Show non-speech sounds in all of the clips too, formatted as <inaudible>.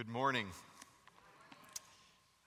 good morning.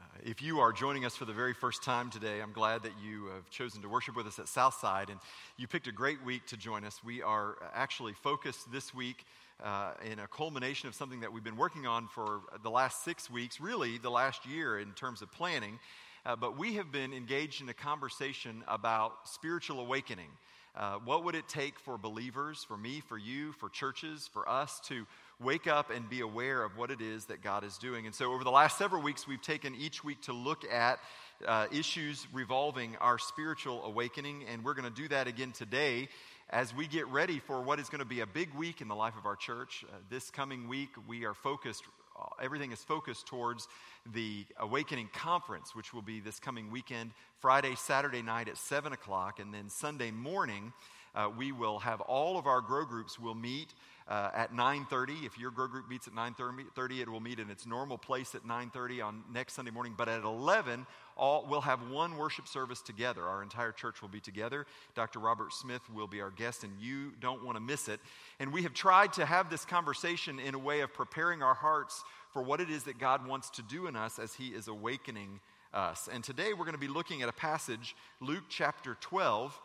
Uh, if you are joining us for the very first time today, I'm glad that you have chosen to worship with us at Southside, and you picked a great week to join us. We are actually focused this week uh, in a culmination of something that we've been working on for the last six weeks, really the last year in terms of planning. Uh, but we have been engaged in a conversation about spiritual awakening. Uh, what would it take for believers, for me, for you, for churches, for us to wake up and be aware of what it is that God is doing. And so, over the last several weeks, we've taken each week to look at uh, issues revolving our spiritual awakening, and we're going to do that again today as we get ready for what is going to be a big week in the life of our church. Uh, this coming week, we are focused, uh, everything is focused towards the Awakening Conference, which will be this coming weekend, Friday, Saturday night at 7 o'clock, and then Sunday morning. Uh, we will have all of our grow groups will meet uh, at 9.30 if your grow group meets at 9.30 it will meet in its normal place at 9.30 on next sunday morning. But at 11 all, we'll have one worship service together. Our entire church will be together. Dr robert smith will be our guest and you don't want to miss it. And we have tried to have this conversation in a way of preparing our hearts for what it is that god wants to do in us as he is awakening us. And today we're going to be looking at a passage luke chapter 12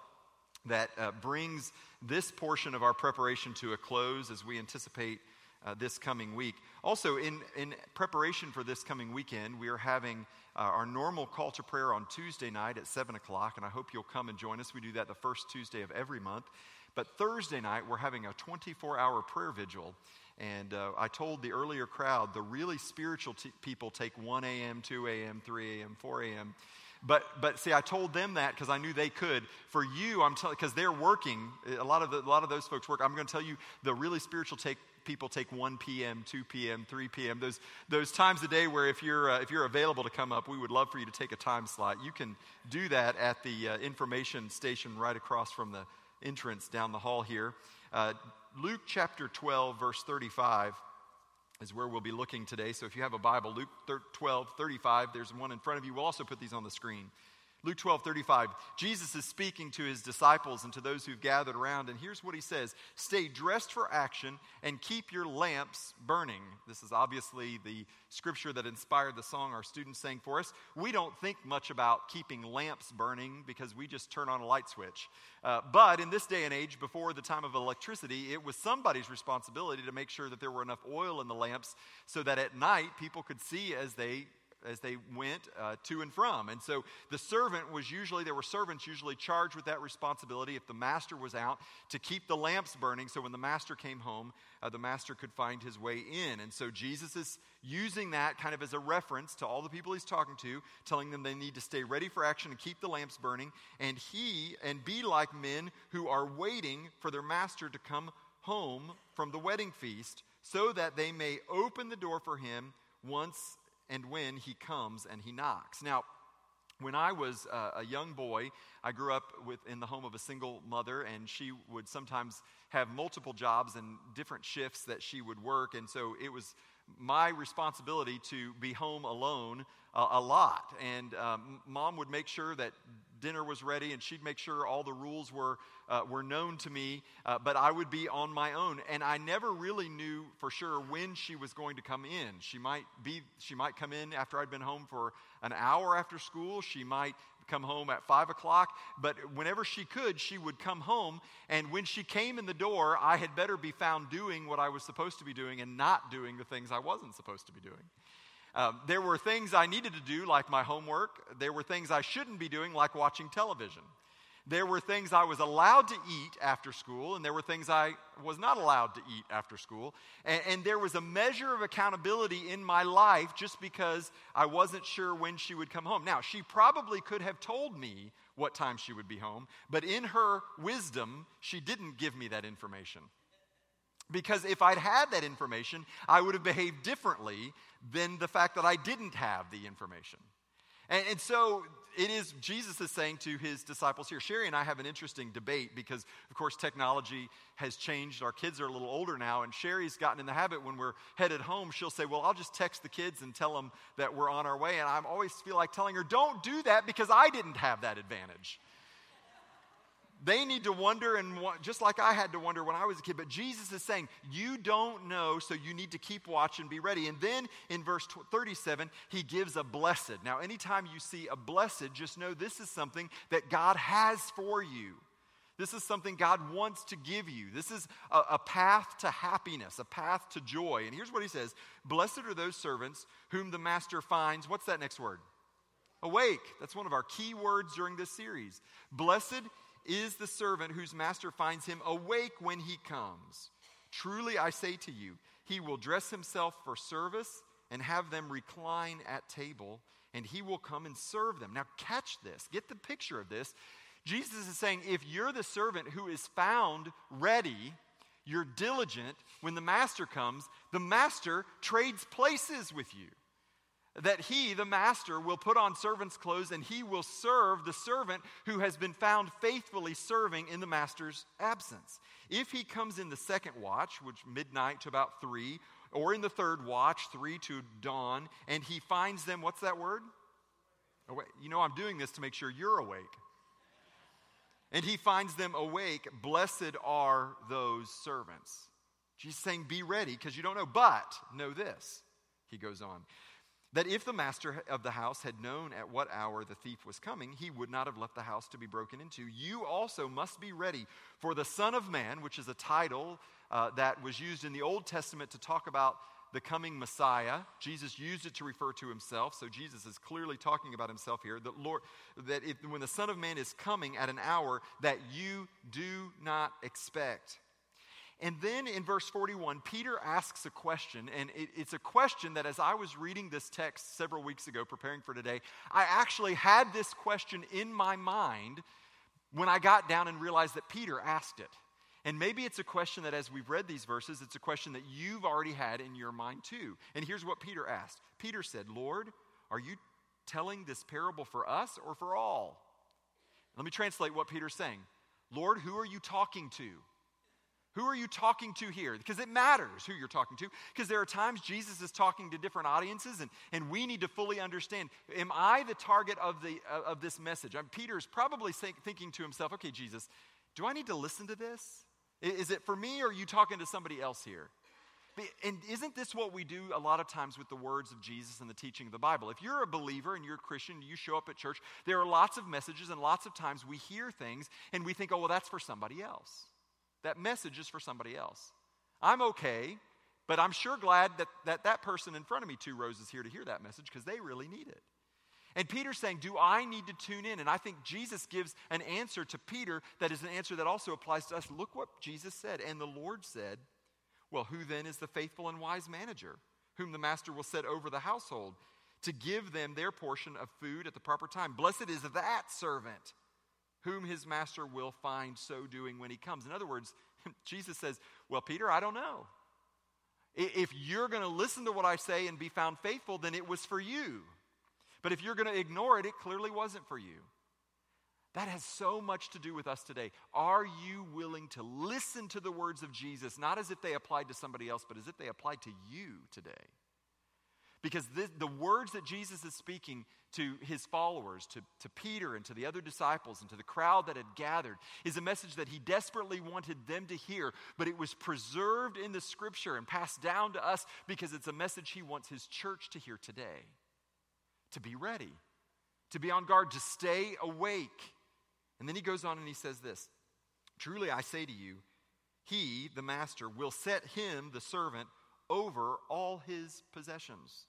that uh, brings this portion of our preparation to a close as we anticipate uh, this coming week. Also, in, in preparation for this coming weekend, we are having uh, our normal call to prayer on Tuesday night at 7 o'clock, and I hope you'll come and join us. We do that the first Tuesday of every month. But Thursday night, we're having a 24 hour prayer vigil. And uh, I told the earlier crowd the really spiritual t- people take 1 a.m., 2 a.m., 3 a.m., 4 a.m. But, but see, I told them that because I knew they could. For you, I'm telling because they're working. A lot of the, a lot of those folks work. I'm going to tell you the really spiritual take people take 1 p.m., 2 p.m., 3 p.m. Those those times a day where if you're uh, if you're available to come up, we would love for you to take a time slot. You can do that at the uh, information station right across from the entrance down the hall here. Uh, Luke chapter 12, verse 35 is where we'll be looking today. So if you have a Bible, Luke 12, 35, there's one in front of you. We'll also put these on the screen. Luke 12, 35. Jesus is speaking to his disciples and to those who've gathered around, and here's what he says Stay dressed for action and keep your lamps burning. This is obviously the scripture that inspired the song our students sang for us. We don't think much about keeping lamps burning because we just turn on a light switch. Uh, but in this day and age, before the time of electricity, it was somebody's responsibility to make sure that there were enough oil in the lamps so that at night people could see as they as they went uh, to and from. And so the servant was usually, there were servants usually charged with that responsibility if the master was out to keep the lamps burning so when the master came home, uh, the master could find his way in. And so Jesus is using that kind of as a reference to all the people he's talking to, telling them they need to stay ready for action and keep the lamps burning. And he, and be like men who are waiting for their master to come home from the wedding feast so that they may open the door for him once and when he comes and he knocks. Now, when I was uh, a young boy, I grew up with, in the home of a single mother, and she would sometimes have multiple jobs and different shifts that she would work. And so it was my responsibility to be home alone uh, a lot. And um, mom would make sure that dinner was ready, and she'd make sure all the rules were, uh, were known to me, uh, but I would be on my own. And I never really knew for sure when she was going to come in. She might, be, she might come in after I'd been home for an hour after school. She might come home at five o'clock, but whenever she could, she would come home. And when she came in the door, I had better be found doing what I was supposed to be doing and not doing the things I wasn't supposed to be doing. Um, there were things I needed to do, like my homework. There were things I shouldn't be doing, like watching television. There were things I was allowed to eat after school, and there were things I was not allowed to eat after school. And, and, there was a measure of accountability in my life just because I wasn't sure when she would come home. Now, she probably could have told me what time she would be home, but in her wisdom, she didn't give me that information. Because if I'd had that information, I would have behaved differently than the fact that I didn't have the information. And, and, so it is, Jesus is saying to his disciples here. Sherry and I have an interesting debate because, of course, technology has changed. Our kids are a little older now, and Sherry's gotten in the habit when we're headed home, she'll say, Well, I'll just text the kids and tell them that we're on our way. And I always feel like telling her, Don't do that because I didn't have that advantage. They need to wonder, and just like I had to wonder when I was a kid. But Jesus is saying, You don't know, so you need to keep watch and be ready. And then in verse 37, he gives a blessed. Now, anytime you see a blessed, just know this is something that God has for you. This is something God wants to give you. This is a, a, path to happiness, a path to joy. And here's what he says Blessed are those servants whom the master finds. What's that next word? Awake. That's one of our key words during this series. Blessed is the servant whose master finds him awake when he comes. Truly I say to you, he will dress himself for service and have them recline at table, and he will come and serve them. Now, catch this, get the picture of this. Jesus is saying, if you're the servant who is found ready, you're diligent, when the master comes, the master trades places with you that he, the master, will put on servant's clothes and he will serve the servant who has been found faithfully serving in the master's absence. If he comes in the second watch, which midnight to about three, or in the third watch, three to dawn, and he finds them, what's that word? Oh, you know, I'm doing this to make sure you're awake. And he finds them awake. Blessed are those servants. Jesus saying, Be ready because you don't know, but know this. He goes on that if the master of the house had known at what hour the thief was coming, he would not have left the house to be broken into. You also must be ready, for the Son of Man, which is a title uh, that was used in the Old Testament to talk about the coming Messiah. Jesus used it to refer to himself, so Jesus is clearly talking about himself here. That Lord, that if, when the Son of Man is coming at an hour that you do not expect. And then in verse 41, Peter asks a question, and it, it's a question that as I was reading this text several weeks ago, preparing for today, I actually had this question in my mind when I got down and realized that Peter asked it. And maybe it's a question that as we've read these verses, it's a question that you've already had in your mind too. And here's what Peter asked Peter said, Lord, are you telling this parable for us or for all? Let me translate what Peter's saying. Lord, who are you talking to? Who are you talking to here? Because it matters who you're talking to. Because there are times Jesus is talking to different audiences, and, and we need to fully understand Am I the target of, the, uh, of this message? I'm, Peter's probably think, thinking to himself, Okay, Jesus, do I need to listen to this? Is it for me, or are you talking to somebody else here? And isn't this what we do a lot of times with the words of Jesus and the teaching of the Bible? If you're a believer and you're a Christian, you show up at church, there are lots of messages, and lots of times we hear things and we think, oh, well, that's for somebody else. That message is for somebody else. I'm okay, but I'm sure glad that that, that person in front of me, two rows, is here to hear that message because they really need it. And Peter's saying, Do I need to tune in? And I think Jesus gives an answer to Peter that is an answer that also applies to us. Look what Jesus said. And the Lord said, Well, who then is the faithful and wise manager, whom the master will set over the household to give them their portion of food at the proper time? Blessed is that servant whom his master will find so doing when he comes. In other words, <laughs> Jesus says, Well, Peter, I don't know. If you're going to listen to what I say and be found faithful, then it was for you. But if you're going to ignore it, it clearly wasn't for you. That has so much to do with us today. Are you willing to listen to the words of Jesus, not as if they applied to somebody else, but as if they applied to you today? Because this, the words that Jesus is speaking to his followers, to, to Peter and to the other disciples and to the crowd that had gathered, is a message that he desperately wanted them to hear, but it was preserved in the scripture and passed down to us because it's a message he wants his church to hear today. To be ready, to be on guard, to stay awake. And then he goes on and he says this Truly I say to you, he, the master, will set him, the servant, over all his possessions.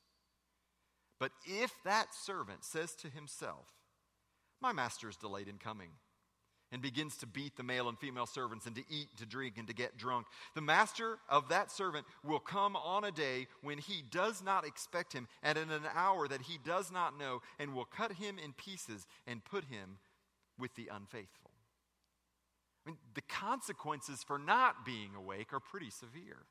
But if that servant says to himself, My master is delayed in coming, and begins to beat the male and female servants, and to eat, to drink, and to get drunk, the master of that servant will come on a day when he does not expect him, and in an hour that he does not know, and will cut him in pieces and put him with the unfaithful. I mean, the consequences for not being awake are pretty severe.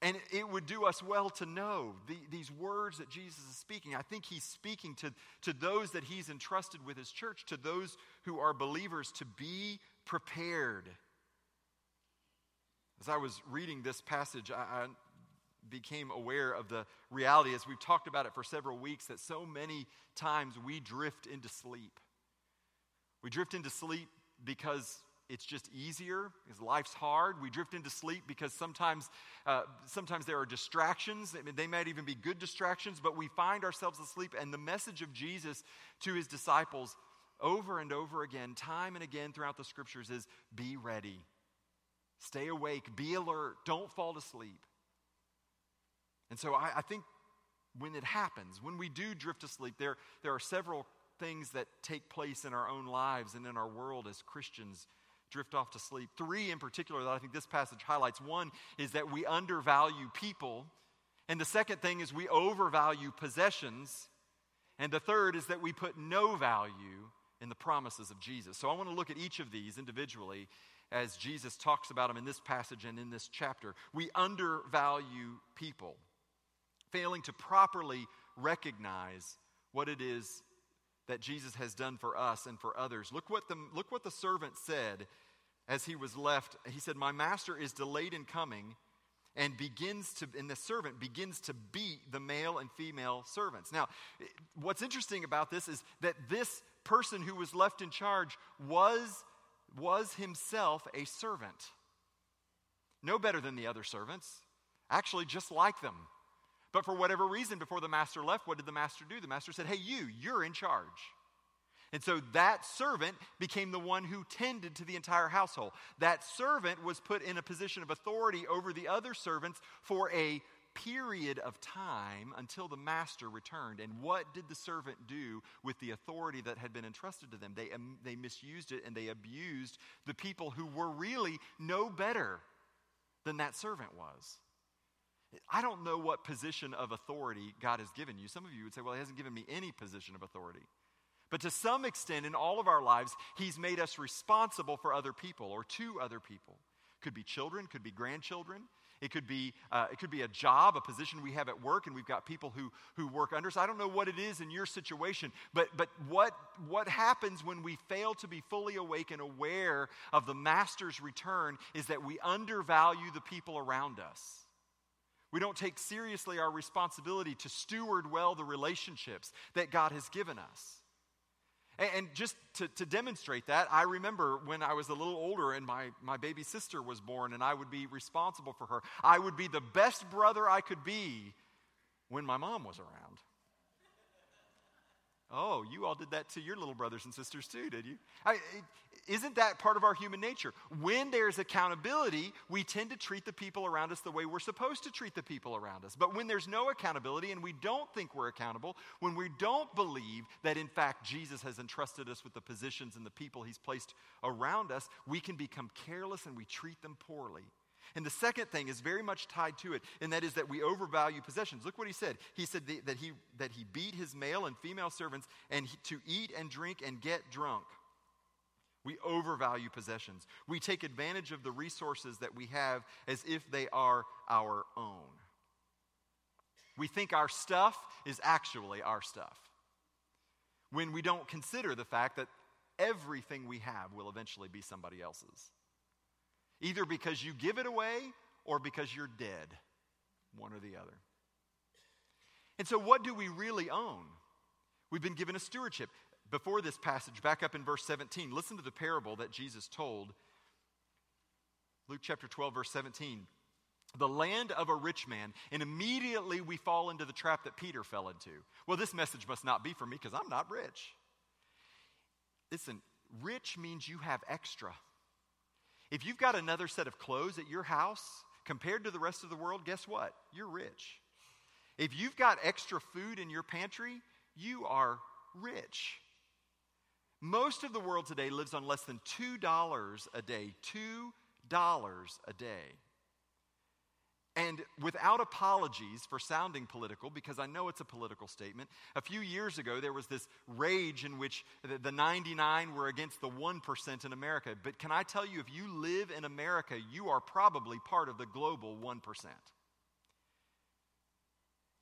And it would do us well to know the, these words that Jesus is speaking. I think he's speaking to, to those that he's entrusted with his church, to those who are believers, to be prepared. As I was reading this passage, I, I became aware of the reality, as we've talked about it for several weeks, that so many times we drift into sleep. We drift into sleep because it's just easier because life's hard. We drift into sleep because sometimes uh, sometimes there are distractions. I mean, they might even be good distractions but we find ourselves asleep and the message of jesus to his disciples over and over again time and again throughout the scriptures is be ready. Stay awake. Be alert. Don't fall asleep. And so I, I think when it happens when we do drift asleep there, there are several things that take place in our own lives and in our world as christians drift off to sleep. Three in particular that I think this passage highlights one is that we undervalue people. And the second thing is we overvalue possessions. And the third is that we put no value in the promises of Jesus. So I want to look at each of these individually as Jesus talks about them in this passage and in this chapter. We undervalue people, failing to properly recognize what it is that Jesus has done for us and for others. Look what the, look what the servant said as he was left. He said, My master is delayed in coming and begins to, and the servant begins to beat the male and female servants. Now, what's interesting about this is that this person who was left in charge was, was himself a servant. No better than the other servants, actually, just like them. But for whatever reason, before the master left, what did the master do? The master said, Hey, you, you're in charge. And so that servant became the one who tended to the entire household. That servant was put in a position of authority over the other servants for a period of time until the master returned. And what did the servant do with the authority that had been entrusted to them? They, um, they misused it and they abused the people who were really no better than that servant was. I don't know what position of authority God has given you. Some of you would say, well, He hasn't given me any position of authority. But to some extent, in all of our lives, He's made us responsible for other people or to other people. Could be children, could be grandchildren. It could be, uh, it could be a job, a position we have at work, and we've got people who, who work under us. I don't know what it is in your situation, but, but what, what happens when we fail to be fully awake and aware of the Master's return is that we undervalue the people around us. We don't take seriously our responsibility to steward well the relationships that God has given us. And, and just to, to, demonstrate that, I remember when I was a little older and my, my baby sister was born and I would be responsible for her. I would be the best brother I could be when my mom was around. Oh, you all did that to your little brothers and sisters too, did you? I, isn't that part of our human nature? When there's accountability, we tend to treat the people around us the way we're supposed to treat the people around us. But when there's no accountability and we don't think we're accountable, when we don't believe that in fact Jesus has entrusted us with the positions and the people he's placed around us, we can become careless and we treat them poorly. And the second thing is very much tied to it, and that is that we overvalue possessions. Look what he said. He said that he, that he beat his male and female servants and he, to eat and drink and get drunk. We overvalue possessions. We take advantage of the resources that we have as if they are our own. We think our stuff is actually our stuff when we don't consider the fact that everything we have will eventually be somebody else's either because you give it away or because you're dead, one or the other. And so, what do we really own? We've been given a stewardship. Before this passage, back up in verse 17, listen to the parable that Jesus told. Luke chapter 12, verse 17. The land of a rich man, and immediately we fall into the trap that Peter fell into. Well, this message must not be for me because I'm not rich. Listen, rich means you have extra. If you've got another set of clothes at your house compared to the rest of the world, guess what? You're rich. If you've got extra food in your pantry, you are rich. Most of the world today lives on less than $2 a day. $2 a day. And without apologies for sounding political, because I know it's a political statement, a few years ago there was this rage in which the 99 were against the 1% in America. But can I tell you, if you live in America, you are probably part of the global 1%.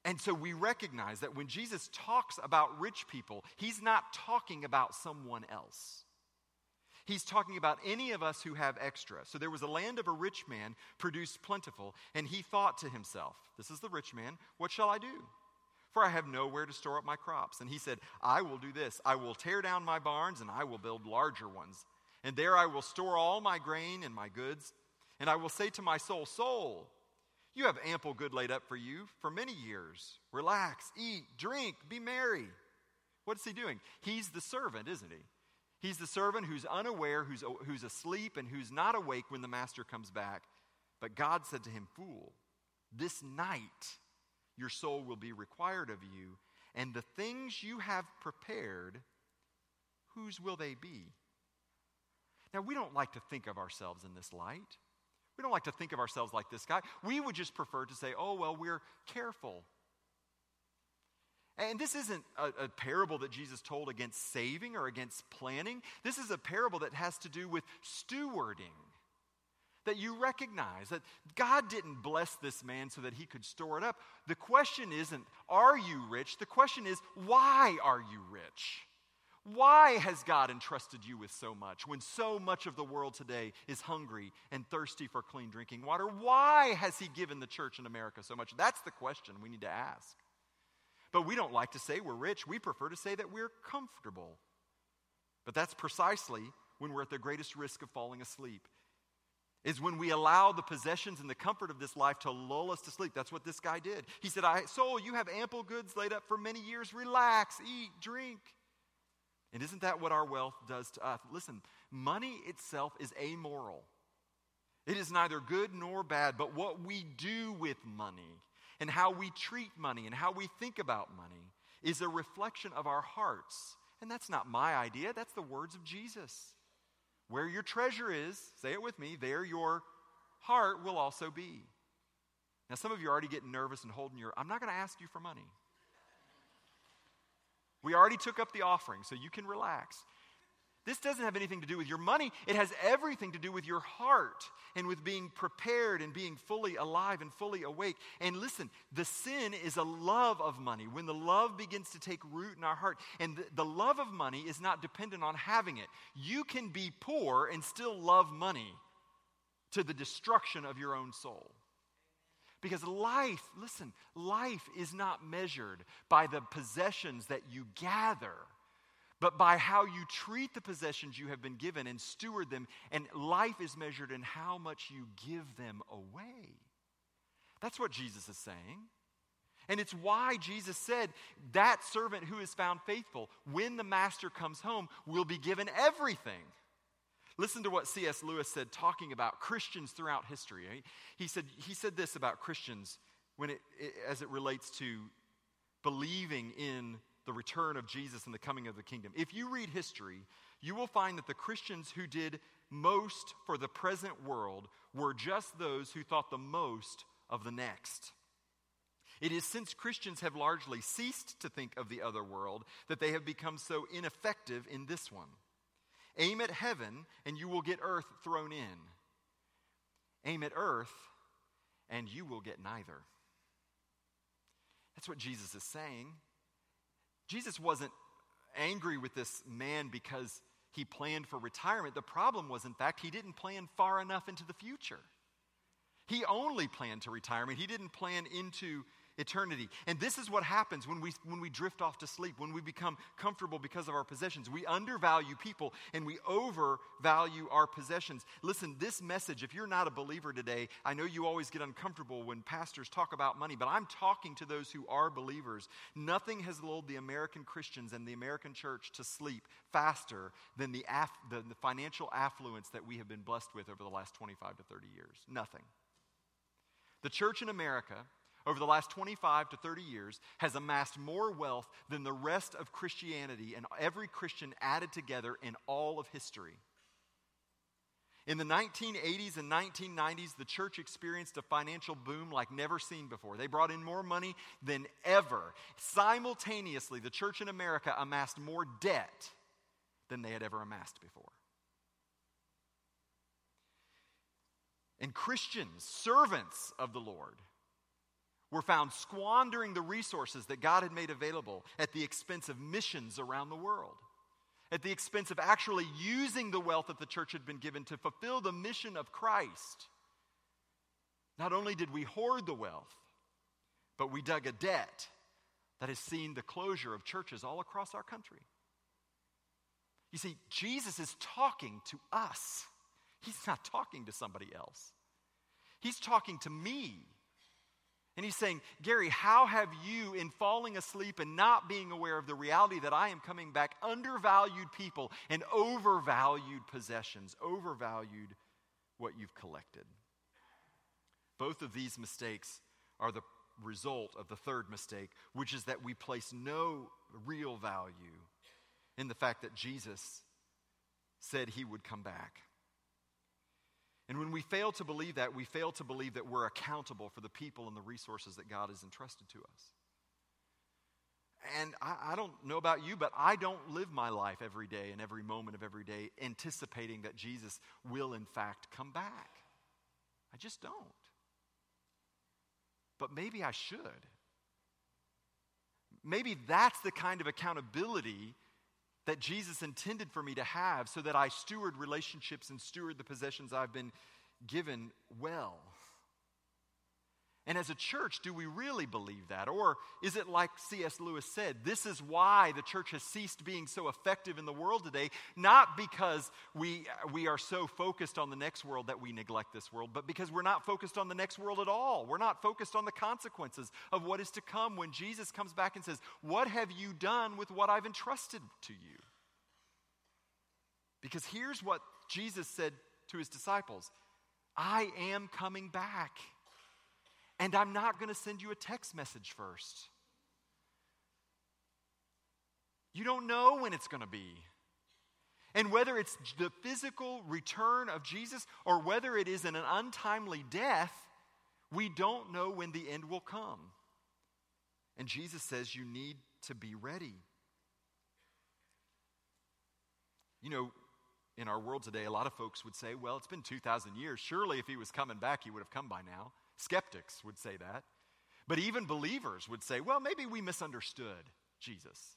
And so we recognize that when Jesus talks about rich people, he's not talking about someone else. He's talking about any of us who have extra. So there was a land of a rich man produced plentiful, and he thought to himself, This is the rich man, what shall I do? For I have nowhere to store up my crops. And he said, I will do this I will tear down my barns, and I will build larger ones And there I will store all my grain and my goods. And I will say to my soul, Soul, you have ample good laid up for you for many years. Relax, eat, drink, be merry. What is he doing? He's the servant, isn't he? He's the servant who's unaware, who's, who's asleep, and who's not awake when the master comes back. But God said to him, Fool, this night your soul will be required of you, and the things you have prepared, whose will they be? Now, we don't like to think of ourselves in this light. We don't like to think of ourselves like this guy. We would just prefer to say, oh, well, we're careful. And this isn't a, a, parable that Jesus told against saving or against planning. This is a parable that has to do with stewarding. That you recognize that God didn't bless this man so that he could store it up. The question isn't, are you rich? The question is, why are you rich? Why has God entrusted you with so much when so much of the world today is hungry and thirsty for clean drinking water? Why has He given the church in America so much? That's the question we need to ask. But we don't like to say we're rich, we prefer to say that we're comfortable. But that's precisely when we're at the greatest risk of falling asleep. Is when we allow the possessions and the comfort of this life to lull us to sleep. That's what this guy did. He said, I, Soul, you have ample goods laid up for many years. Relax, eat, drink. And isn't that what our wealth does to us? Listen, money itself is amoral. It is neither good nor bad, but what we do with money and how we treat money and how we think about money is a reflection of our hearts. And that's not my idea, that's the words of Jesus. Where your treasure is, say it with me, there your heart will also be. Now, some of you are already getting nervous and holding your, I'm not going to ask you for money. We already took up the offering, so you can relax. This doesn't have anything to do with your money. It has everything to do with your heart and with being prepared and being fully alive and fully awake. And listen, the sin is a love of money. When the love begins to take root in our heart, and the, love of money is not dependent on having it. You can be poor and still love money to the destruction of your own soul. Because life, listen, life is not measured by the possessions that you gather, but by how you treat the possessions you have been given and steward them. And life is measured in how much you give them away. That's what Jesus is saying. And it's why Jesus said that servant who is found faithful, when the master comes home, will be given everything. Listen to what C.S. Lewis said talking about Christians throughout history. Eh? He said, he said this about Christians when it, it, as it relates to believing in the return of Jesus and the coming of the kingdom. If you read history, you will find that the Christians who did most for the present world were just those who thought the most of the next. It is since Christians have largely ceased to think of the other world that they have become so ineffective in this one. Aim at heaven, and you will get earth thrown in. Aim at earth, and you will get neither. That's what Jesus is saying. Jesus wasn't angry with this man because he planned for retirement. The problem was, in fact, he didn't plan far enough into the future. He only planned to retirement, he didn't plan into eternity. And this is what happens when we, when we drift off to sleep, when we become comfortable because of our possessions. We undervalue people and we overvalue our possessions. Listen, this message, if you're not a believer today, I know you always get uncomfortable when pastors talk about money, but I'm talking to those who are believers. Nothing has lulled the American Christians and the American church to sleep faster than the, the, the financial affluence that we have been blessed with over the last 25 to 30 years. Nothing. The church in America over the last 25 to 30 years has amassed more wealth than the rest of Christianity and every Christian added together in all of history. In the 1980s and 1990s, the church experienced a financial boom like never seen before. They brought in more money than ever. Simultaneously, the church in America amassed more debt than they had ever amassed before. And Christians, servants of the Lord, were found squandering the resources that God had made available at the expense of missions around the world, at the expense of actually using the wealth that the church had been given to fulfill the mission of Christ. Not only did we hoard the wealth, but we dug a debt that has seen the closure of churches all across our country. You see, Jesus is talking to us, He's not talking to somebody else. He's talking to me. And he's saying, Gary, how have you, in falling asleep and not being aware of the reality that I am coming back, undervalued people and overvalued possessions, overvalued what you've collected? Both of these mistakes are the result of the third mistake, which is that we place no real value in the fact that Jesus said he would come back. And when we fail to believe that, we fail to believe that we're accountable for the people and the resources that God has entrusted to us. And I, I, don't know about you, but I don't live my life every day and every moment of every day anticipating that Jesus will, in fact, come back. I just don't. But maybe I should. Maybe that's the kind of accountability that Jesus intended for me to have so that I steward relationships and steward the possessions I've been given well. And as a church, do we really believe that? Or is it like C.S. Lewis said, this is why the church has ceased being so effective in the world today, not because we, we are so focused on the next world that we neglect this world, but because we're not focused on the next world at all. We're not focused on the consequences of what is to come when Jesus comes back and says, What have you done with what I've entrusted to you? Because here's what Jesus said to his disciples I am coming back. And I'm not going to send you a text message first. You don't know when it's going to be. And whether it's the physical return of Jesus or whether it is in an untimely death, we don't know when the end will come. And Jesus says you need to be ready. You know, in our world today, a lot of folks would say, well, it's been 2,000 years. Surely if he was coming back, he would have come by now. Skeptics would say that. But even believers would say, well, maybe we misunderstood Jesus.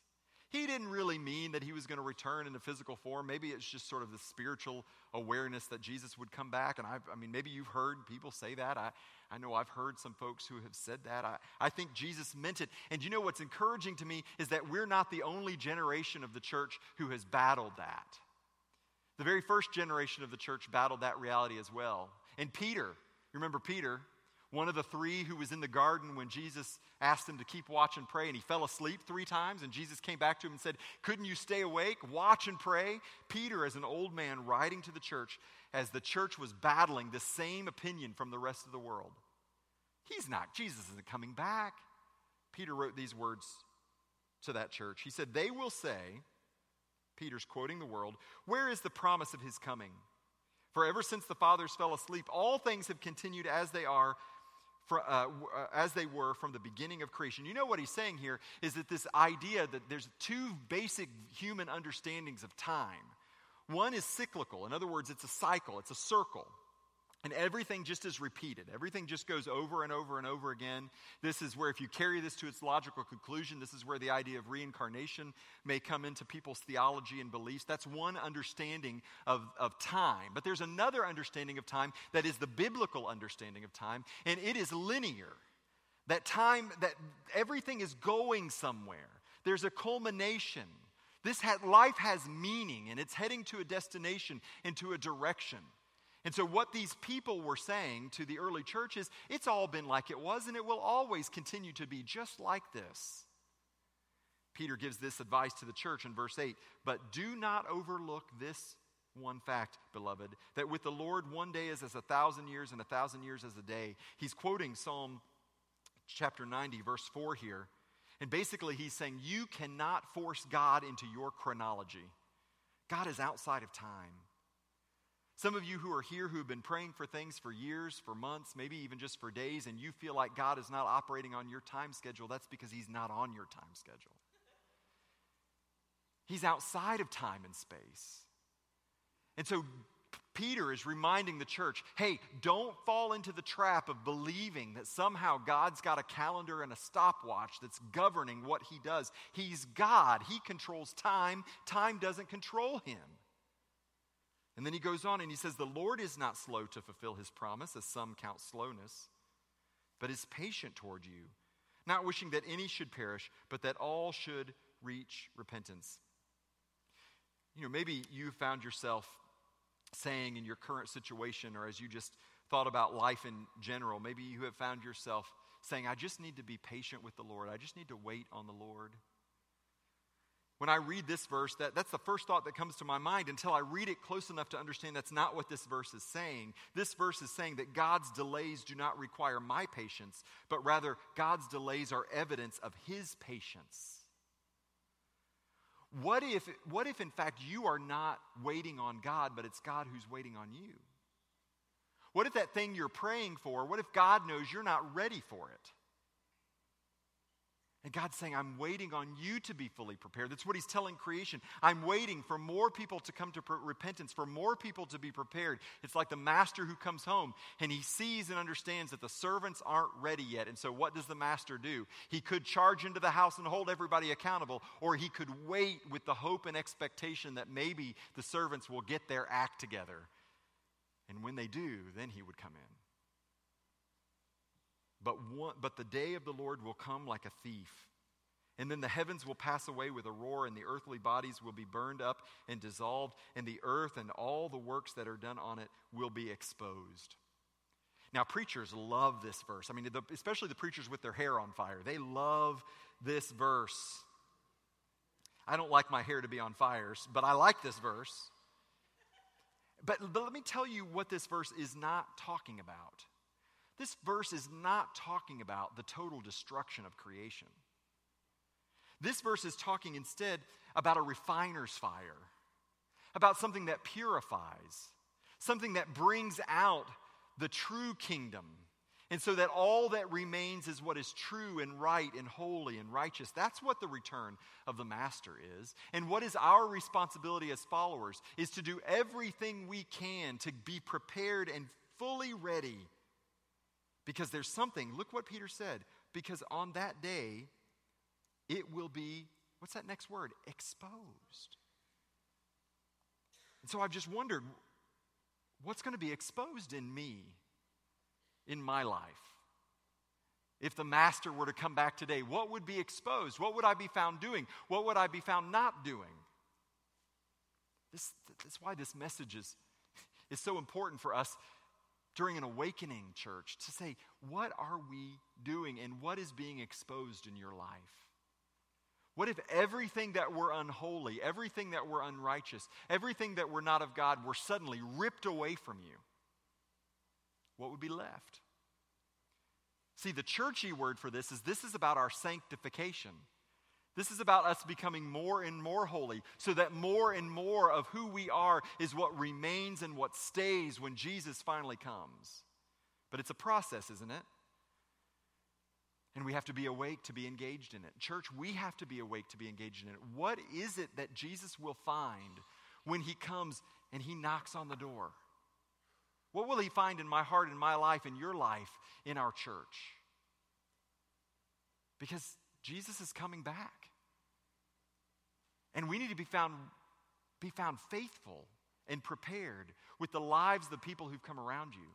He didn't really mean that he was going to return in a physical form. Maybe it's just sort of the spiritual awareness that Jesus would come back. And I've, i mean, maybe you've heard people say that. I, I know I've heard some folks who have said that. I, I think Jesus meant it. And you know what's encouraging to me is that we're not the only generation of the church who has battled that. The very first generation of the church battled that reality as well. And Peter, you remember Peter? One of the three who was in the garden when Jesus asked him to keep watch and pray, and he fell asleep three times, and Jesus came back to him and said, Couldn't you stay awake, watch and pray? Peter, as an old man writing to the church, as the church was battling the same opinion from the rest of the world. He's not, Jesus isn't coming back. Peter wrote these words to that church. He said, They will say, Peter's quoting the world, Where is the promise of his coming? For ever since the fathers fell asleep, all things have continued as they are uh, uh, as they were from the beginning of creation. You know what he's saying here is that this idea that there's two basic human understandings of time. One is cyclical, in other words, it's a cycle, it's a circle. And everything just is repeated. Everything just goes over and over and over again. This is where, if you carry this to its logical conclusion, this is where the idea of reincarnation may come into people's theology and beliefs. That's one understanding of, of time. But there's another understanding of time that is the biblical understanding of time, and it is linear. That time, that everything is going somewhere, there's a culmination. This ha- life has meaning, and it's heading to a destination and to a direction. And so, what these people were saying to the early church is it's all been like it was, and it will always continue to be just like this. Peter gives this advice to the church in verse 8 But do not overlook this one fact, beloved, that with the Lord one day is as a thousand years, and a thousand years as a day. He's quoting Psalm chapter 90, verse 4 here. And basically, he's saying, You cannot force God into your chronology. God is outside of time. Some of you who are here who have been praying for things for years, for months, maybe even just for days, and you feel like God is not operating on your time schedule, that's because He's not on your time schedule. He's outside of time and space. And so Peter is reminding the church hey, don't fall into the trap of believing that somehow God's got a calendar and a stopwatch that's governing what he does. He's God, He controls time, time doesn't control Him. And then he goes on and he says, The Lord is not slow to fulfill his promise, as some count slowness, but is patient toward you, not wishing that any should perish, but that all should reach repentance. You know, maybe you found yourself saying in your current situation or as you just thought about life in general, maybe you have found yourself saying, I just need to be patient with the Lord. I just need to wait on the Lord. When I read this verse, that, that's the first thought that comes to my mind until I read it close enough to understand that's not what this verse is saying. This verse is saying that God's delays do not require my patience, but rather God's delays are evidence of His patience. What if, what if, in fact, you are not waiting on God, but it's God who's waiting on you? What if that thing you're praying for, what if God knows you're not ready for it? And God's saying, I'm waiting on you to be fully prepared. That's what He's telling creation. I'm waiting for more people to come to repentance, for more people to be prepared. It's like the master who comes home and he sees and understands that the servants aren't ready yet. And so, what does the master do? He could charge into the house and hold everybody accountable, or he could wait with the hope and expectation that maybe the servants will get their act together. And when they do, then he would come in. But, one, but the day of the Lord will come like a thief. And then the heavens will pass away with a roar, and the earthly bodies will be burned up and dissolved, and the earth and all the works that are done on it will be exposed. Now, preachers love this verse. I mean, the, especially the preachers with their hair on fire. They love this verse. I don't like my hair to be on fires, but I like this verse. But, but let me tell you what this verse is not talking about. This verse is not talking about the total destruction of creation. This verse is talking instead about a refiner's fire, about something that purifies, something that brings out the true kingdom. And so that all that remains is what is true and right and holy and righteous. That's what the return of the Master is. And what is our responsibility as followers is to do everything we can to be prepared and fully ready because there's something, look what Peter said, because on that day, it will be, what's that next word? Exposed. And so I've just wondered what's going to be exposed in me, in my life? If the master were to come back today, what would be exposed? What would I be found doing? What would I be found not doing? This, that's why this message is, is so important for us during an awakening church to say, what are we doing and what is being exposed in your life? What if everything that were unholy, everything that were unrighteous, everything that were not of God were suddenly ripped away from you? What would be left? See, the churchy word for this is this is about our sanctification. This is about us becoming more and more holy so that more and more of who we are is what remains and what stays when Jesus finally comes. But it's a process, isn't it? And we have to be awake to be engaged in it. Church, we have to be awake to be engaged in it. What is it that Jesus will find when he comes and he knocks on the door? What will he find in my heart, in my life, in your life, in our church? Because Jesus is coming back. And we need to be found, be found faithful and prepared with the lives of the people who've come around you.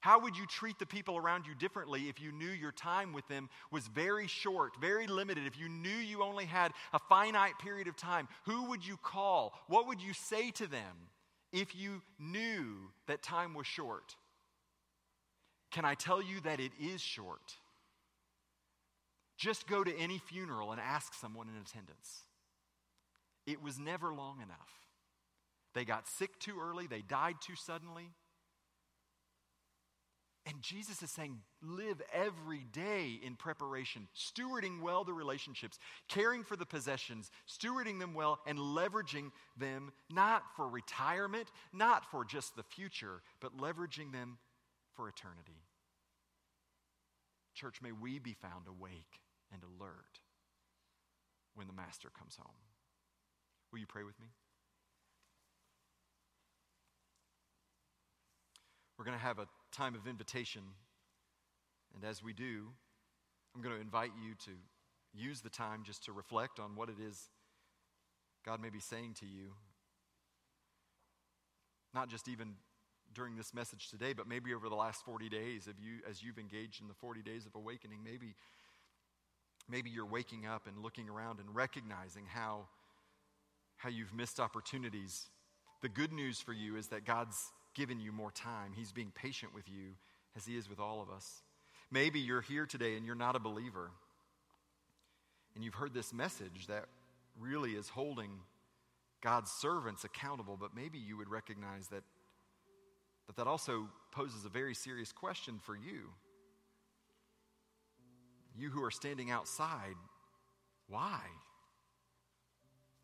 How would you treat the people around you differently if you knew your time with them was very short, very limited? If you knew you only had a finite period of time, who would you call? What would you say to them if you knew that time was short? Can I tell you that it is short? Just go to any funeral and ask someone in attendance. It was never long enough. They got sick too early, they died too suddenly. And Jesus is saying, live every day in preparation, stewarding well the relationships, caring for the possessions, stewarding them well, and leveraging them not for retirement, not for just the future, but leveraging them for eternity. Church, may we be found awake and alert when the Master comes home. Will you pray with me? We're going to have a time of invitation. And as we do, I'm going to invite you to use the time just to reflect on what it is God may be saying to you. Not just even during this message today, but maybe over the last 40 days, of you, as you've engaged in the 40 days of awakening, maybe, maybe you're waking up and looking around and recognizing how how you've missed opportunities. The good news for you is that God's given you more time. He's being patient with you as He is with all of us. Maybe you're here today and you're not a believer. And you've heard this message that really is holding God's servants accountable, but maybe you would recognize that that, that also poses a very serious question for you. You who are standing outside, why?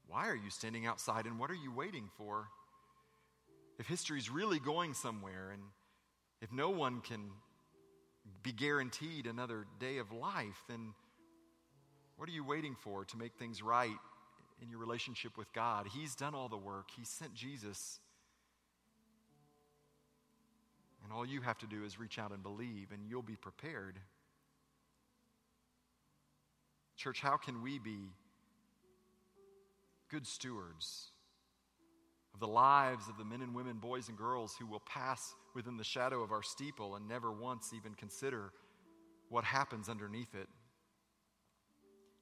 Why are you standing outside and what are you waiting for? If history's really going somewhere and if no one can be guaranteed another day of life, then what are you waiting for to make things right in your relationship with God? He's done all the work, He sent Jesus. And all you have to do is reach out and believe, and you'll be prepared. Church, how can we be good stewards of the lives of the men and women, boys and girls who will pass within the shadow of our steeple and never once even consider what happens underneath it?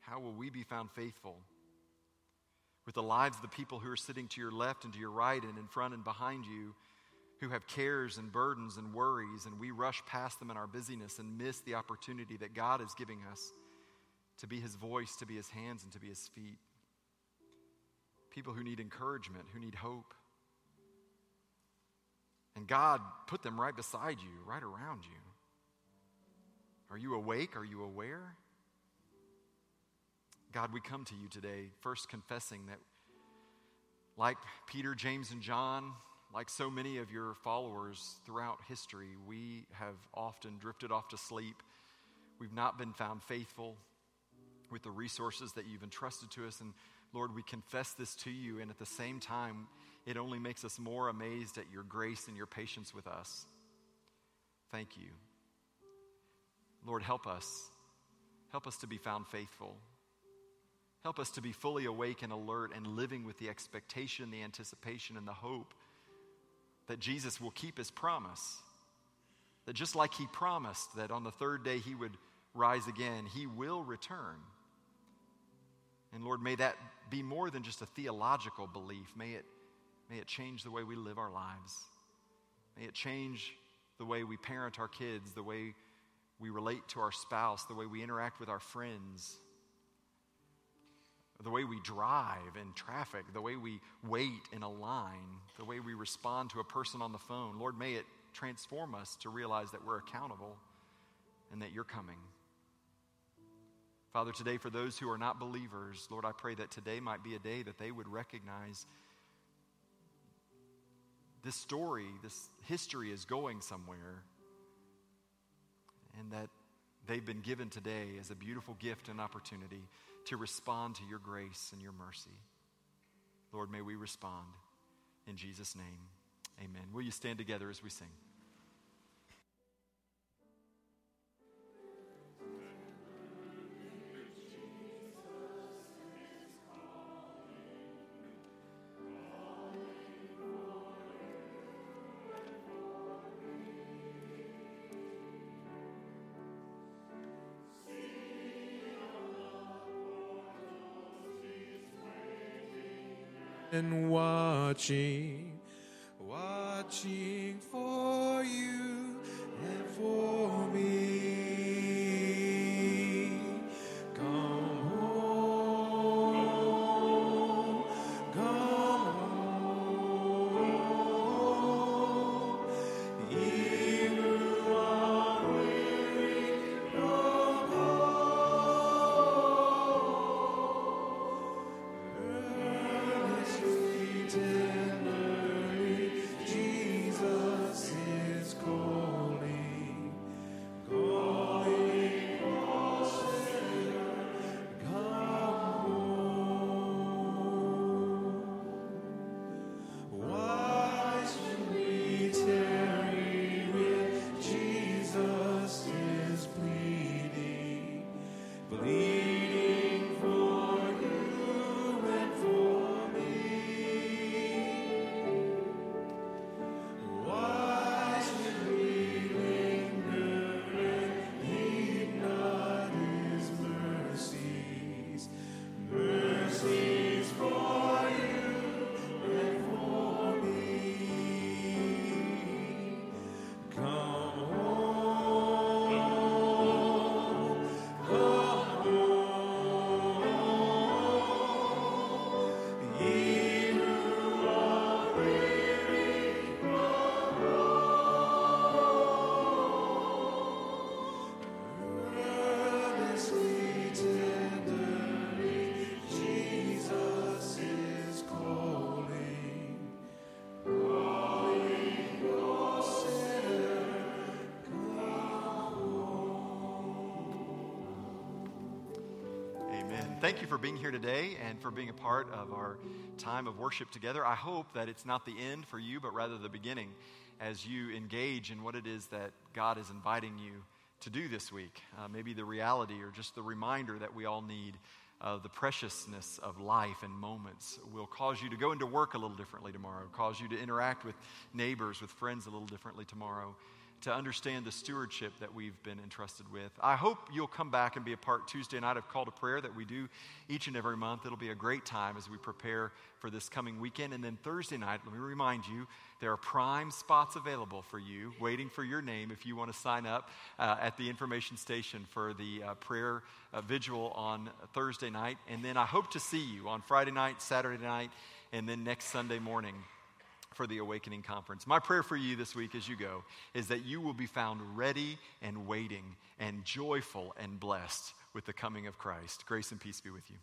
How will we be found faithful with the lives of the people who are sitting to your left and to your right and in front and behind you who have cares and burdens and worries, and we rush past them in our busyness and miss the opportunity that God is giving us to be His voice, to be His hands, and to be His feet? People who need encouragement, who need hope. And God put them right beside you, right around you. Are you awake? Are you aware? God, we come to you today, first confessing that, like Peter, James, and John, like so many of your followers throughout history, we have often drifted off to sleep. We've not been found faithful with the resources that you've entrusted to us. And Lord, we confess this to you, and at the same time, it only makes us more amazed at your grace and your patience with us. Thank you. Lord, help us. Help us to be found faithful. Help us to be fully awake and alert and living with the expectation, the anticipation, and the hope that Jesus will keep his promise. That just like he promised that on the third day he would rise again, he will return. And Lord, may that be more than just a theological belief. May it, may it change the way we live our lives. May it change the way we parent our kids, the way we relate to our spouse, the way we interact with our friends, the way we drive in traffic, the way we wait in a line, the way we respond to a person on the phone. Lord, may it transform us to realize that we're accountable and that you're coming. Father, today for those who are not believers, Lord, I pray that today might be a day that they would recognize this story, this history is going somewhere, and that they've been given today as a beautiful gift and opportunity to respond to your grace and your mercy. Lord, may we respond. In Jesus' name, amen. Will you stand together as we sing? Watching, thank you for being here today and for being a part of our time of worship together. I hope that it's not the end for you, but rather the beginning as you engage in what it is that God is inviting you to do this week. Uh, maybe the reality or just the reminder that we all need of the preciousness of life and moments will cause you to go into work a little differently tomorrow, cause you to interact with neighbors, with friends a little differently tomorrow to understand the stewardship that we've been entrusted with. I hope you'll come back and be a part Tuesday night of Call to Prayer that we do each and every month. It'll be a great time as we prepare for this coming weekend. And then Thursday night, let me remind you, there are prime spots available for you, waiting for your name if you want to sign up uh, at the information station for the uh, prayer uh, vigil on Thursday night. And then I hope to see you on Friday night, Saturday night, and then next Sunday morning for the Awakening Conference. My prayer for you this week as you go is that you will be found ready and waiting and joyful and blessed with the coming of Christ. Grace and peace be with you.